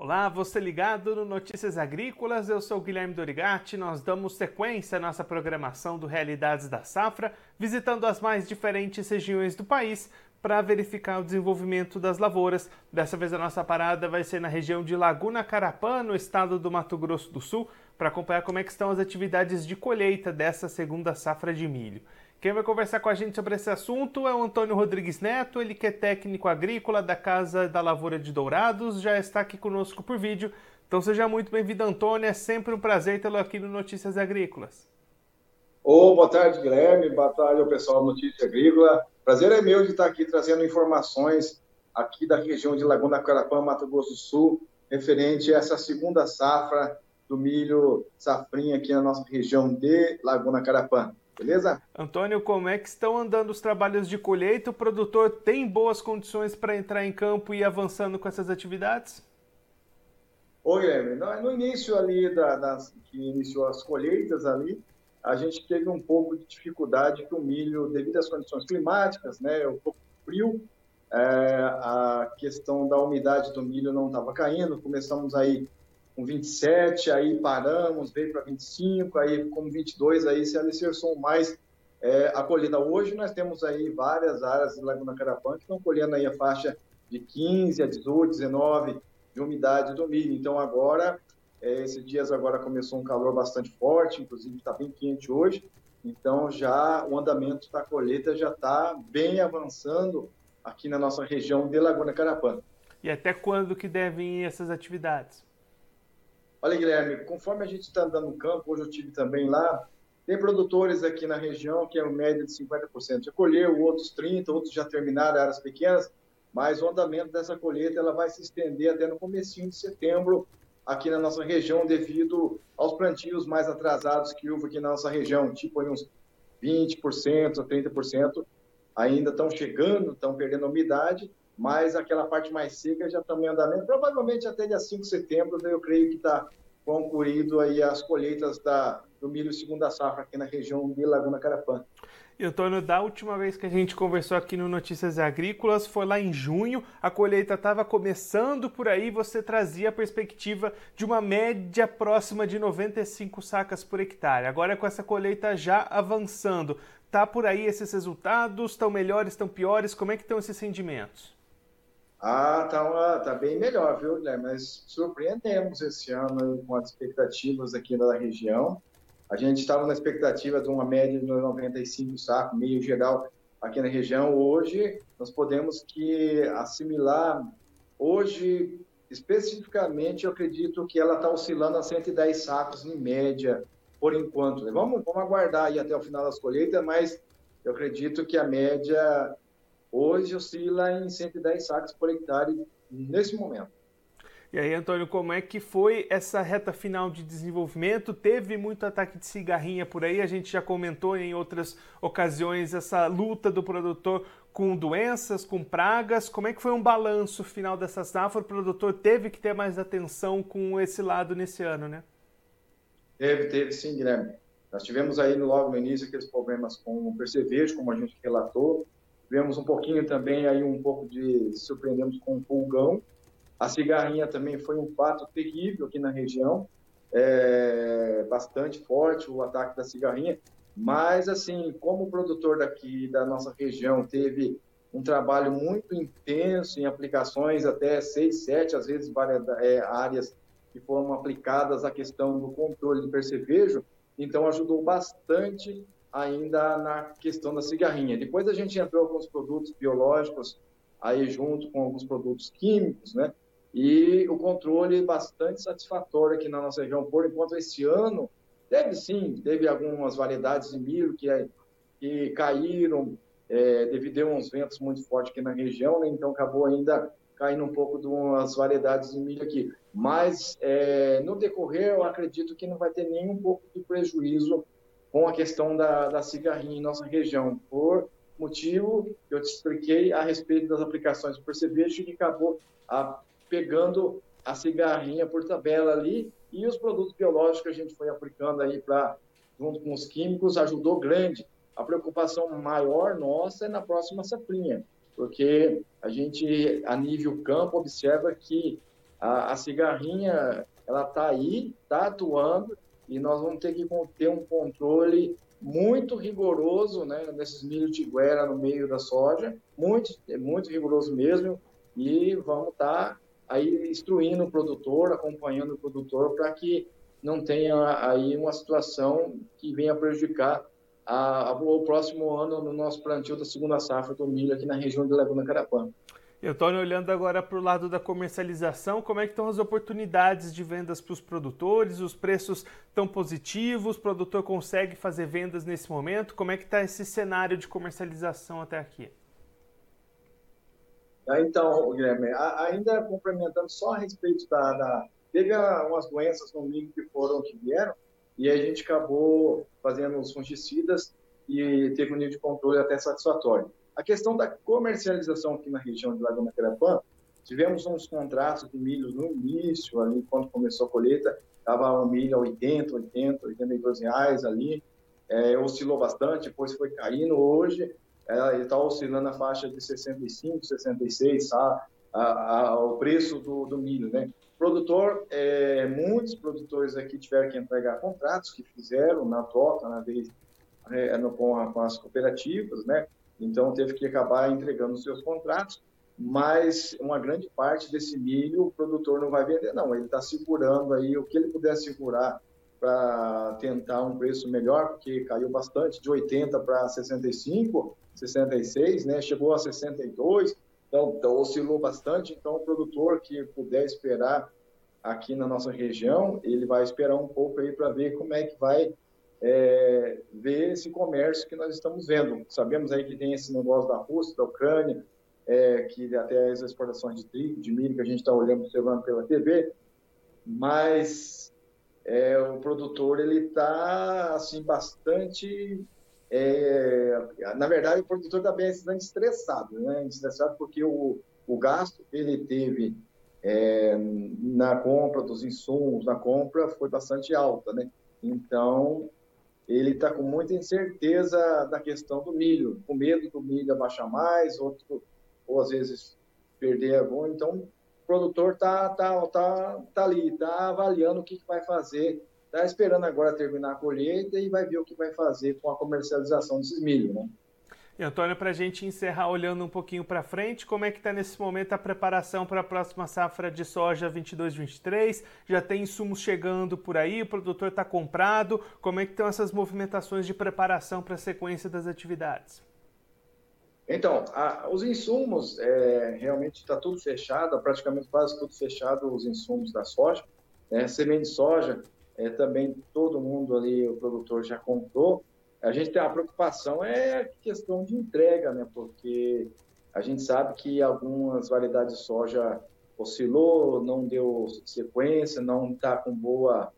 Olá, você ligado no Notícias Agrícolas, eu sou Guilherme Dorigati. Nós damos sequência à nossa programação do Realidades da Safra, visitando as mais diferentes regiões do país para verificar o desenvolvimento das lavouras. Dessa vez a nossa parada vai ser na região de Laguna Carapã, no estado do Mato Grosso do Sul, para acompanhar como é estão as atividades de colheita dessa segunda safra de milho. Quem vai conversar com a gente sobre esse assunto é o Antônio Rodrigues Neto, ele que é técnico agrícola da Casa da Lavoura de Dourados, já está aqui conosco por vídeo. Então seja muito bem-vindo, Antônio. É sempre um prazer tê-lo aqui no Notícias Agrícolas. Ô, oh, boa tarde, Guilherme. Boa tarde ao pessoal do Notícias Agrícola. Prazer é meu de estar aqui trazendo informações aqui da região de Laguna Carapã, Mato Grosso do Sul, referente a essa segunda safra do milho safrinha aqui na nossa região de Laguna Carapã. Beleza? Antônio, como é que estão andando os trabalhos de colheita? O produtor tem boas condições para entrar em campo e ir avançando com essas atividades? Oi, Guilherme. No início ali, da, das, que iniciou as colheitas ali, a gente teve um pouco de dificuldade com o milho, devido às condições climáticas, né, um pouco frio, é, a questão da umidade do milho não estava caindo, começamos aí com 27, aí paramos, veio para 25, aí com 22, aí se alicerçou mais é, a colheita. Hoje nós temos aí várias áreas de Laguna Carapã que estão colhendo aí a faixa de 15 a 18, 19 de umidade do milho. Então agora, é, esses dias agora começou um calor bastante forte, inclusive está bem quente hoje, então já o andamento da colheita já está bem avançando aqui na nossa região de Laguna Carapã. E até quando que devem ir essas atividades? Olha, Guilherme, conforme a gente está andando no campo, hoje eu tive também lá, tem produtores aqui na região que é uma média de 50% já colheu, outros 30%, outros já terminaram áreas pequenas, mas o andamento dessa colheita ela vai se estender até no comecinho de setembro aqui na nossa região devido aos plantios mais atrasados que houve aqui na nossa região, tipo uns 20% a 30% ainda estão chegando, estão perdendo umidade mas aquela parte mais seca já estamos em andamento. Provavelmente até dia 5 de setembro, eu creio que está concluído aí as colheitas da, do milho segunda safra aqui na região de Laguna Carapã. E Antônio, da última vez que a gente conversou aqui no Notícias Agrícolas, foi lá em junho, a colheita estava começando por aí, você trazia a perspectiva de uma média próxima de 95 sacas por hectare. Agora com essa colheita já avançando, tá por aí esses resultados? Estão melhores, estão piores? Como é que estão esses rendimentos? Ah, tá, tá bem melhor, viu, Guilherme? Mas surpreendemos esse ano com as expectativas aqui na região. A gente estava na expectativa de uma média de 95 sacos, meio geral, aqui na região. Hoje, nós podemos que assimilar, hoje, especificamente, eu acredito que ela está oscilando a 110 sacos em média, por enquanto. Vamos, vamos aguardar aí até o final das colheitas, mas eu acredito que a média Hoje oscila em 110 sacos por hectare nesse momento. E aí, Antônio, como é que foi essa reta final de desenvolvimento? Teve muito ataque de cigarrinha por aí, a gente já comentou em outras ocasiões essa luta do produtor com doenças, com pragas. Como é que foi um balanço final dessa safra? O produtor teve que ter mais atenção com esse lado nesse ano, né? Teve, teve sim, Guilherme. Nós tivemos aí logo no início aqueles problemas com o percevejo, como a gente relatou, Tivemos um pouquinho também aí um pouco de surpreendemos com o pulgão. A cigarrinha também foi um fato terrível aqui na região, é, bastante forte o ataque da cigarrinha. Mas assim, como o produtor daqui da nossa região teve um trabalho muito intenso em aplicações, até seis, sete, às vezes várias é, áreas que foram aplicadas a questão do controle do percevejo, então ajudou bastante ainda na questão da cigarrinha. Depois a gente entrou com os produtos biológicos, aí junto com alguns produtos químicos, né? E o controle bastante satisfatório aqui na nossa região. Por enquanto, esse ano, teve sim, teve algumas variedades de milho que, que caíram é, devido a uns ventos muito fortes aqui na região, né? então acabou ainda caindo um pouco de umas variedades de milho aqui. Mas é, no decorrer, eu acredito que não vai ter nem um pouco de prejuízo com a questão da, da cigarrinha em nossa região, por motivo que eu te expliquei a respeito das aplicações do percevejo, que acabou a, pegando a cigarrinha por tabela ali, e os produtos biológicos que a gente foi aplicando aí para junto com os químicos ajudou grande. A preocupação maior nossa é na próxima safrinha, porque a gente, a nível campo, observa que a, a cigarrinha, ela está aí, está atuando, e nós vamos ter que ter um controle muito rigoroso né, nesses milho de guera no meio da soja, muito, muito rigoroso mesmo, e vamos estar tá aí instruindo o produtor, acompanhando o produtor para que não tenha aí uma situação que venha prejudicar a, a, o próximo ano no nosso plantio da segunda safra do milho aqui na região de Laguna Carapã. Eu estou olhando agora para o lado da comercialização, como é que estão as oportunidades de vendas para os produtores, os preços estão positivos, o produtor consegue fazer vendas nesse momento, como é que está esse cenário de comercialização até aqui? Ah, então, Guilherme, ainda complementando só a respeito da, da teve umas doenças no milho que foram que vieram e a gente acabou fazendo os fungicidas e teve um nível de controle até satisfatório. A questão da comercialização aqui na região de Laguna Carapã, tivemos uns contratos de milho no início, ali quando começou a colheita, estava o milho a 80, 80, 82 reais ali, é, oscilou bastante, depois foi caindo. Hoje é, ele está oscilando na faixa de 65, 66, tá? A, a, o preço do, do, milho, né? Produtor, é, muitos produtores aqui tiveram que entregar contratos que fizeram na toca, na vez, é, no, a, com as cooperativas, né? Então, teve que acabar entregando seus contratos, mas uma grande parte desse milho o produtor não vai vender, não. Ele está segurando aí o que ele puder segurar para tentar um preço melhor, porque caiu bastante, de 80 para 65, 66, né? Chegou a 62, então, então oscilou bastante. Então, o produtor que puder esperar aqui na nossa região, ele vai esperar um pouco aí para ver como é que vai é, ver esse comércio que nós estamos vendo. Sabemos aí que tem esse negócio da Rússia, da Ucrânia, é, que até as exportações de trigo, de milho que a gente está olhando, observando pela TV, mas é, o produtor ele está assim bastante é, na verdade o produtor está bastante estressado, né? Estressado porque o, o gasto que ele teve é, na compra dos insumos, na compra foi bastante alta, né? Então ele está com muita incerteza da questão do milho, com medo do milho abaixar mais, outro, ou às vezes perder algum. Então, o produtor está tá, tá, tá ali, está avaliando o que, que vai fazer, está esperando agora terminar a colheita e vai ver o que vai fazer com a comercialização desses milho, né? E Antônio, para a gente encerrar olhando um pouquinho para frente, como é que está nesse momento a preparação para a próxima safra de soja 22-23? Já tem insumos chegando por aí, o produtor está comprado? Como é que estão essas movimentações de preparação para a sequência das atividades? Então, a, os insumos, é, realmente está tudo fechado, praticamente quase tudo fechado os insumos da soja. Né? Semente de soja, é, também todo mundo ali, o produtor já comprou. A gente tem a preocupação é a questão de entrega, né? Porque a gente sabe que algumas variedades de soja oscilou, não deu sequência, não está com boa,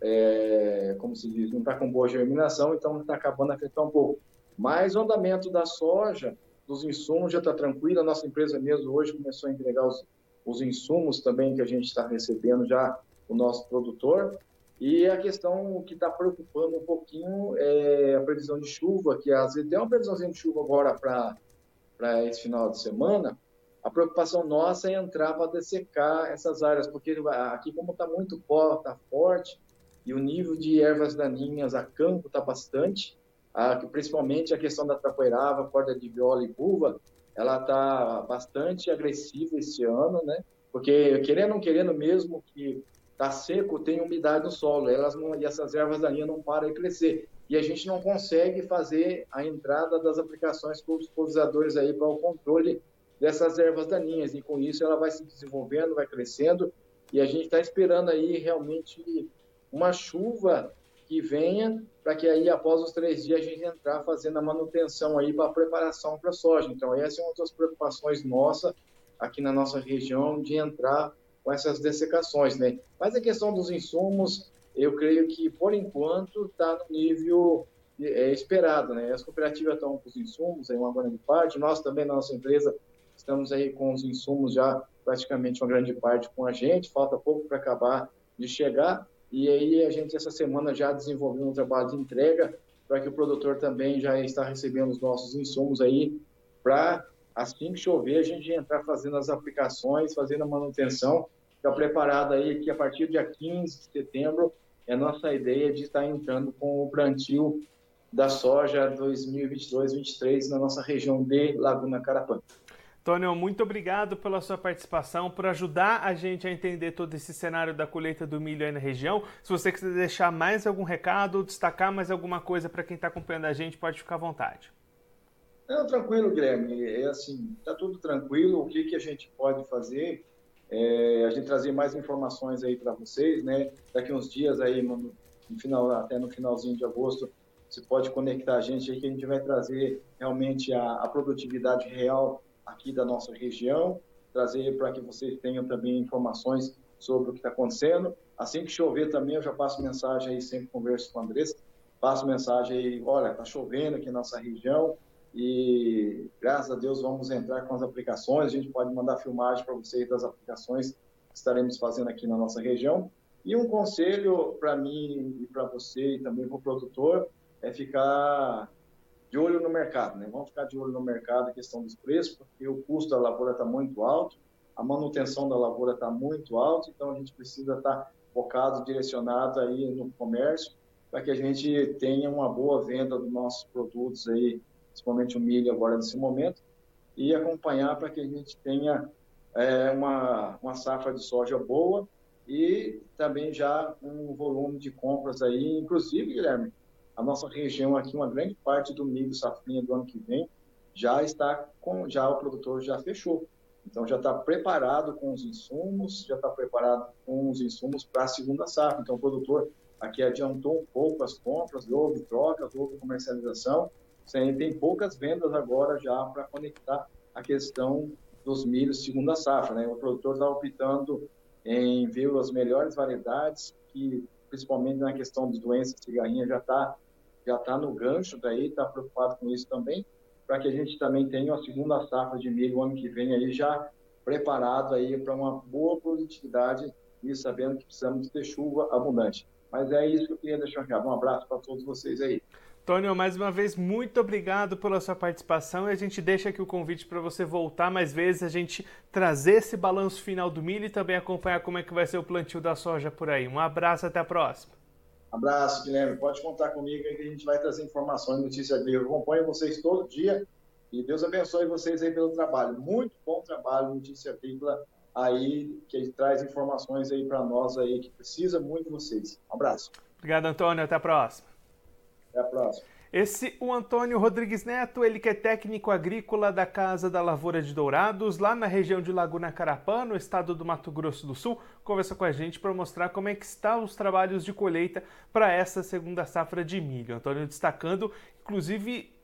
é, como se diz, não está com boa germinação, então está acabando afetando um pouco. Mas o andamento da soja, dos insumos já está tranquilo. A nossa empresa mesmo hoje começou a entregar os, os insumos também que a gente está recebendo já o nosso produtor. E a questão que está preocupando um pouquinho é a previsão de chuva, que às vezes tem uma previsãozinha de chuva agora para esse final de semana. A preocupação nossa é entrar para dessecar essas áreas, porque aqui, como está muito pó, está forte, e o nível de ervas daninhas a campo está bastante, a, principalmente a questão da tapoeirava, corda de viola e buva, ela está bastante agressiva esse ano, né? Porque querendo ou não querendo mesmo que Está seco, tem umidade no solo, elas não, e essas ervas daninhas não param de crescer. E a gente não consegue fazer a entrada das aplicações com os pulverizadores aí para o controle dessas ervas daninhas. E com isso ela vai se desenvolvendo, vai crescendo. E a gente está esperando aí realmente uma chuva que venha para que aí após os três dias a gente entrar fazendo a manutenção aí para a preparação para a soja. Então essa é uma das preocupações nossa aqui na nossa região de entrar com essas dessecações, né? Mas a questão dos insumos, eu creio que, por enquanto, está no nível é, esperado, né? As cooperativas estão com os insumos, aí uma grande parte, nós também, na nossa empresa, estamos aí com os insumos já praticamente uma grande parte com a gente, falta pouco para acabar de chegar, e aí a gente, essa semana, já desenvolveu um trabalho de entrega para que o produtor também já está recebendo os nossos insumos aí para assim que chover, a gente entrar fazendo as aplicações, fazendo a manutenção ficar preparado aí que a partir do dia 15 de setembro é nossa ideia de estar entrando com o plantio da soja 2022-23 na nossa região de Laguna Carapã. Tônio, muito obrigado pela sua participação, por ajudar a gente a entender todo esse cenário da colheita do milho aí na região. Se você quiser deixar mais algum recado ou destacar mais alguma coisa para quem está acompanhando a gente, pode ficar à vontade. Não, tranquilo, Guilherme. É assim, está tudo tranquilo. O que, que a gente pode fazer? É, a gente trazer mais informações aí para vocês, né? Daqui uns dias aí, no, no, final, até no finalzinho de agosto, você pode conectar a gente aí que a gente vai trazer realmente a, a produtividade real aqui da nossa região, trazer para que vocês tenham também informações sobre o que está acontecendo. Assim que chover também, eu já passo mensagem aí, sempre converso com o Andrés, passo mensagem aí, olha, está chovendo aqui na nossa região e graças a Deus vamos entrar com as aplicações, a gente pode mandar filmagem para vocês das aplicações que estaremos fazendo aqui na nossa região. E um conselho para mim e para você e também para o produtor é ficar de olho no mercado, né? Vamos ficar de olho no mercado, a questão dos preços, porque o custo da lavoura está muito alto, a manutenção da lavoura está muito alta, então a gente precisa estar tá focado, direcionado aí no comércio, para que a gente tenha uma boa venda dos nossos produtos aí, principalmente o milho agora nesse momento, e acompanhar para que a gente tenha é, uma, uma safra de soja boa e também já um volume de compras aí, inclusive, Guilherme, a nossa região aqui, uma grande parte do milho safrinha do ano que vem já está com, já o produtor já fechou. Então já está preparado com os insumos, já está preparado com os insumos para a segunda safra. Então o produtor aqui adiantou um pouco as compras, houve trocas, houve comercialização. Tem poucas vendas agora já para conectar a questão dos milhos segunda safra. Né? O produtor está optando em ver as melhores variedades, que principalmente na questão de doenças cigarrinha já está já está no gancho daí, está preocupado com isso também, para que a gente também tenha uma segunda safra de milho ano que vem aí já preparado aí para uma boa produtividade e sabendo que precisamos ter chuva abundante. Mas é isso que eu queria deixar aqui. Um abraço para todos vocês aí. Tônio, mais uma vez, muito obrigado pela sua participação e a gente deixa aqui o convite para você voltar mais vezes, a gente trazer esse balanço final do milho e também acompanhar como é que vai ser o plantio da soja por aí. Um abraço, até a próxima. Abraço, Guilherme. Pode contar comigo aí que a gente vai trazer informações, notícias agrícola. Eu acompanho vocês todo dia e Deus abençoe vocês aí pelo trabalho. Muito bom trabalho, notícia agrícola aí, que traz informações aí para nós aí, que precisa muito de vocês. Um abraço. Obrigado, Antônio. Até a próxima. Até a próxima. Esse o Antônio Rodrigues Neto, ele que é técnico agrícola da Casa da Lavoura de Dourados, lá na região de Laguna Carapã, no estado do Mato Grosso do Sul, conversa com a gente para mostrar como é que estão os trabalhos de colheita para essa segunda safra de milho. Antônio destacando, inclusive,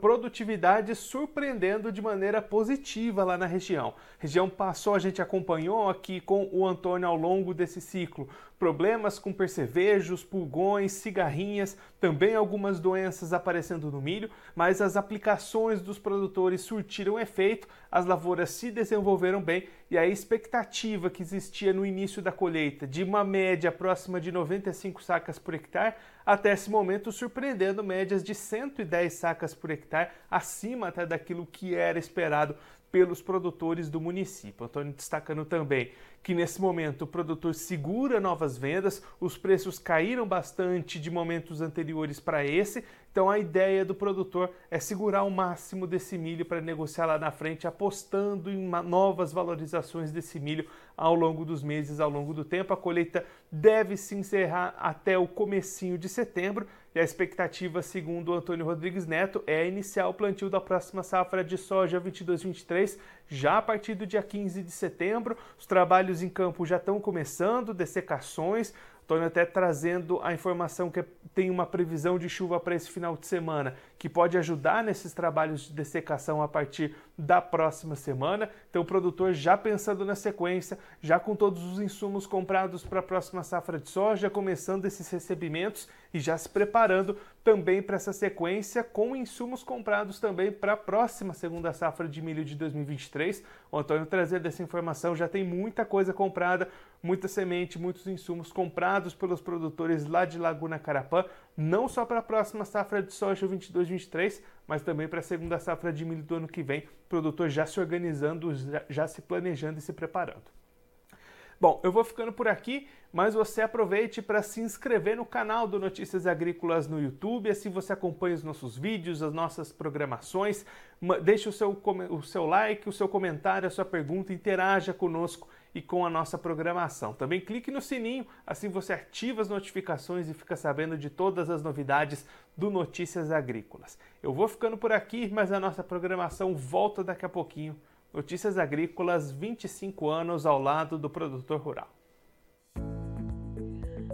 produtividade surpreendendo de maneira positiva lá na região. A região passou, a gente acompanhou aqui com o Antônio ao longo desse ciclo, problemas com percevejos, pulgões, cigarrinhas, também algumas doenças aparecendo no milho, mas as aplicações dos produtores surtiram efeito, as lavouras se desenvolveram bem e a expectativa que existia no início da colheita de uma média próxima de 95 sacas por hectare, até esse momento surpreendendo médias de 110 sacas por hectare, acima até daquilo que era esperado pelos produtores do município. Antônio destacando também que nesse momento o produtor segura novas vendas, os preços caíram bastante de momentos anteriores para esse, então a ideia do produtor é segurar o máximo desse milho para negociar lá na frente, apostando em novas valorizações desse milho ao longo dos meses, ao longo do tempo. A colheita deve se encerrar até o comecinho de setembro e a expectativa, segundo Antônio Rodrigues Neto, é iniciar o plantio da próxima safra de soja 22-23 já a partir do dia 15 de setembro. Os trabalhos em campo já estão começando, dessecações, Antônio até trazendo a informação que tem uma previsão de chuva para esse final de semana, que pode ajudar nesses trabalhos de dessecação a partir da próxima semana. Então, o produtor já pensando na sequência, já com todos os insumos comprados para a próxima safra de soja, começando esses recebimentos e já se preparando também para essa sequência com insumos comprados também para a próxima segunda safra de milho de 2023. O Antônio trazendo essa informação, já tem muita coisa comprada, muita semente, muitos insumos comprados pelos produtores lá de Laguna Carapã, não só para a próxima safra de soja 22-23, mas também para a segunda safra de milho do ano que vem, produtor já se organizando, já, já se planejando e se preparando. Bom, eu vou ficando por aqui, mas você aproveite para se inscrever no canal do Notícias Agrícolas no YouTube, assim você acompanha os nossos vídeos, as nossas programações. Deixe o seu, o seu like, o seu comentário, a sua pergunta, interaja conosco e com a nossa programação. Também clique no sininho, assim você ativa as notificações e fica sabendo de todas as novidades do Notícias Agrícolas. Eu vou ficando por aqui, mas a nossa programação volta daqui a pouquinho. Notícias Agrícolas, 25 anos ao lado do produtor rural.